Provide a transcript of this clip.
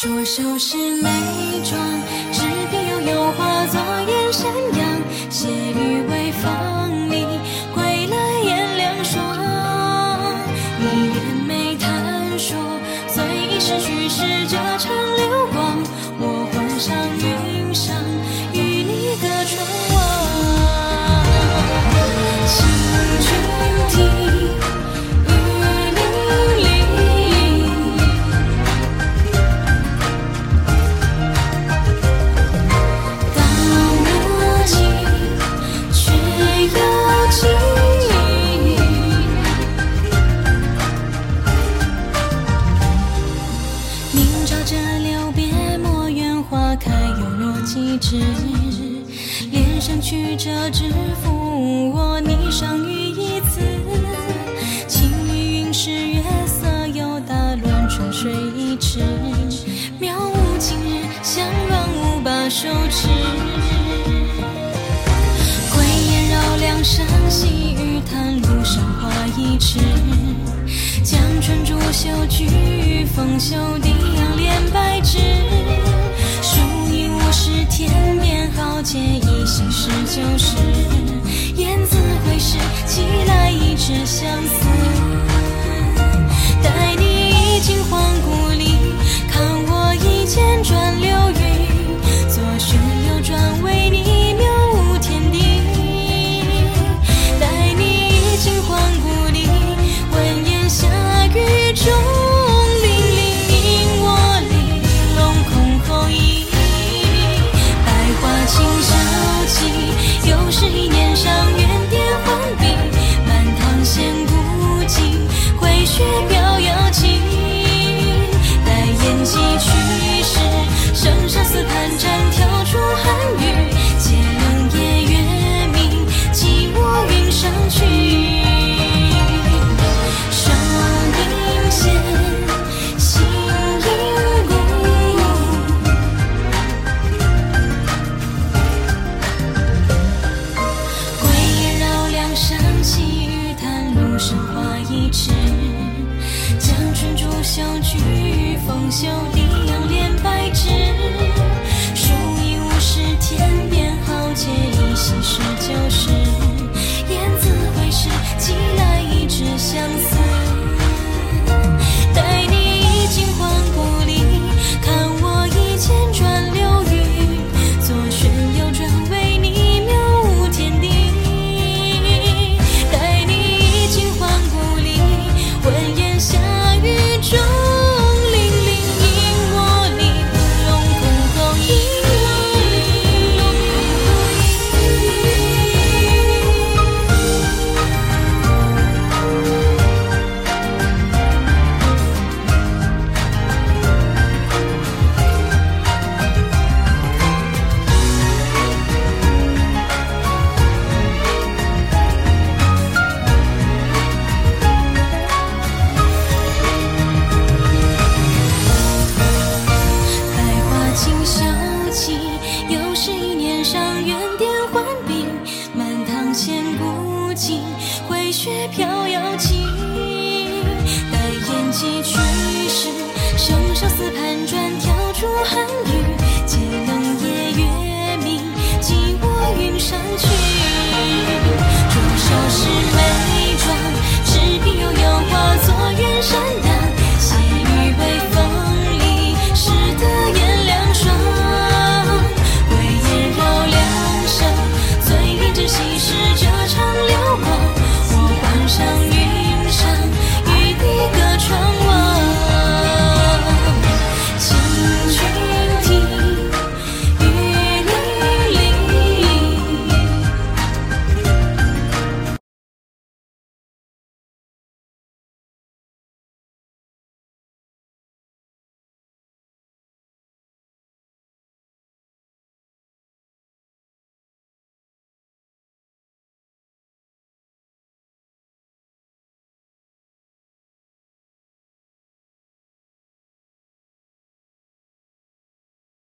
左手是眉妆，执笔悠悠化作烟山阳。斜雨微风里，归来颜凉霜。你眼眉探说，随意逝去时这场落几枝。脸上曲折指腹，我霓裳羽衣词。轻于云是月色，又打乱春水一池。渺无今日，相乱无把手持。归雁绕梁声细雨，叹路上花一池。江春竹袖举，风袖低扬连白纸。是旧时。燕子会时，寄来一纸相思。袖低阳连白纸。数一无时，天边豪杰，一心是旧时。雁字回时，寄来一纸相思。雪飘摇起。待雁寄去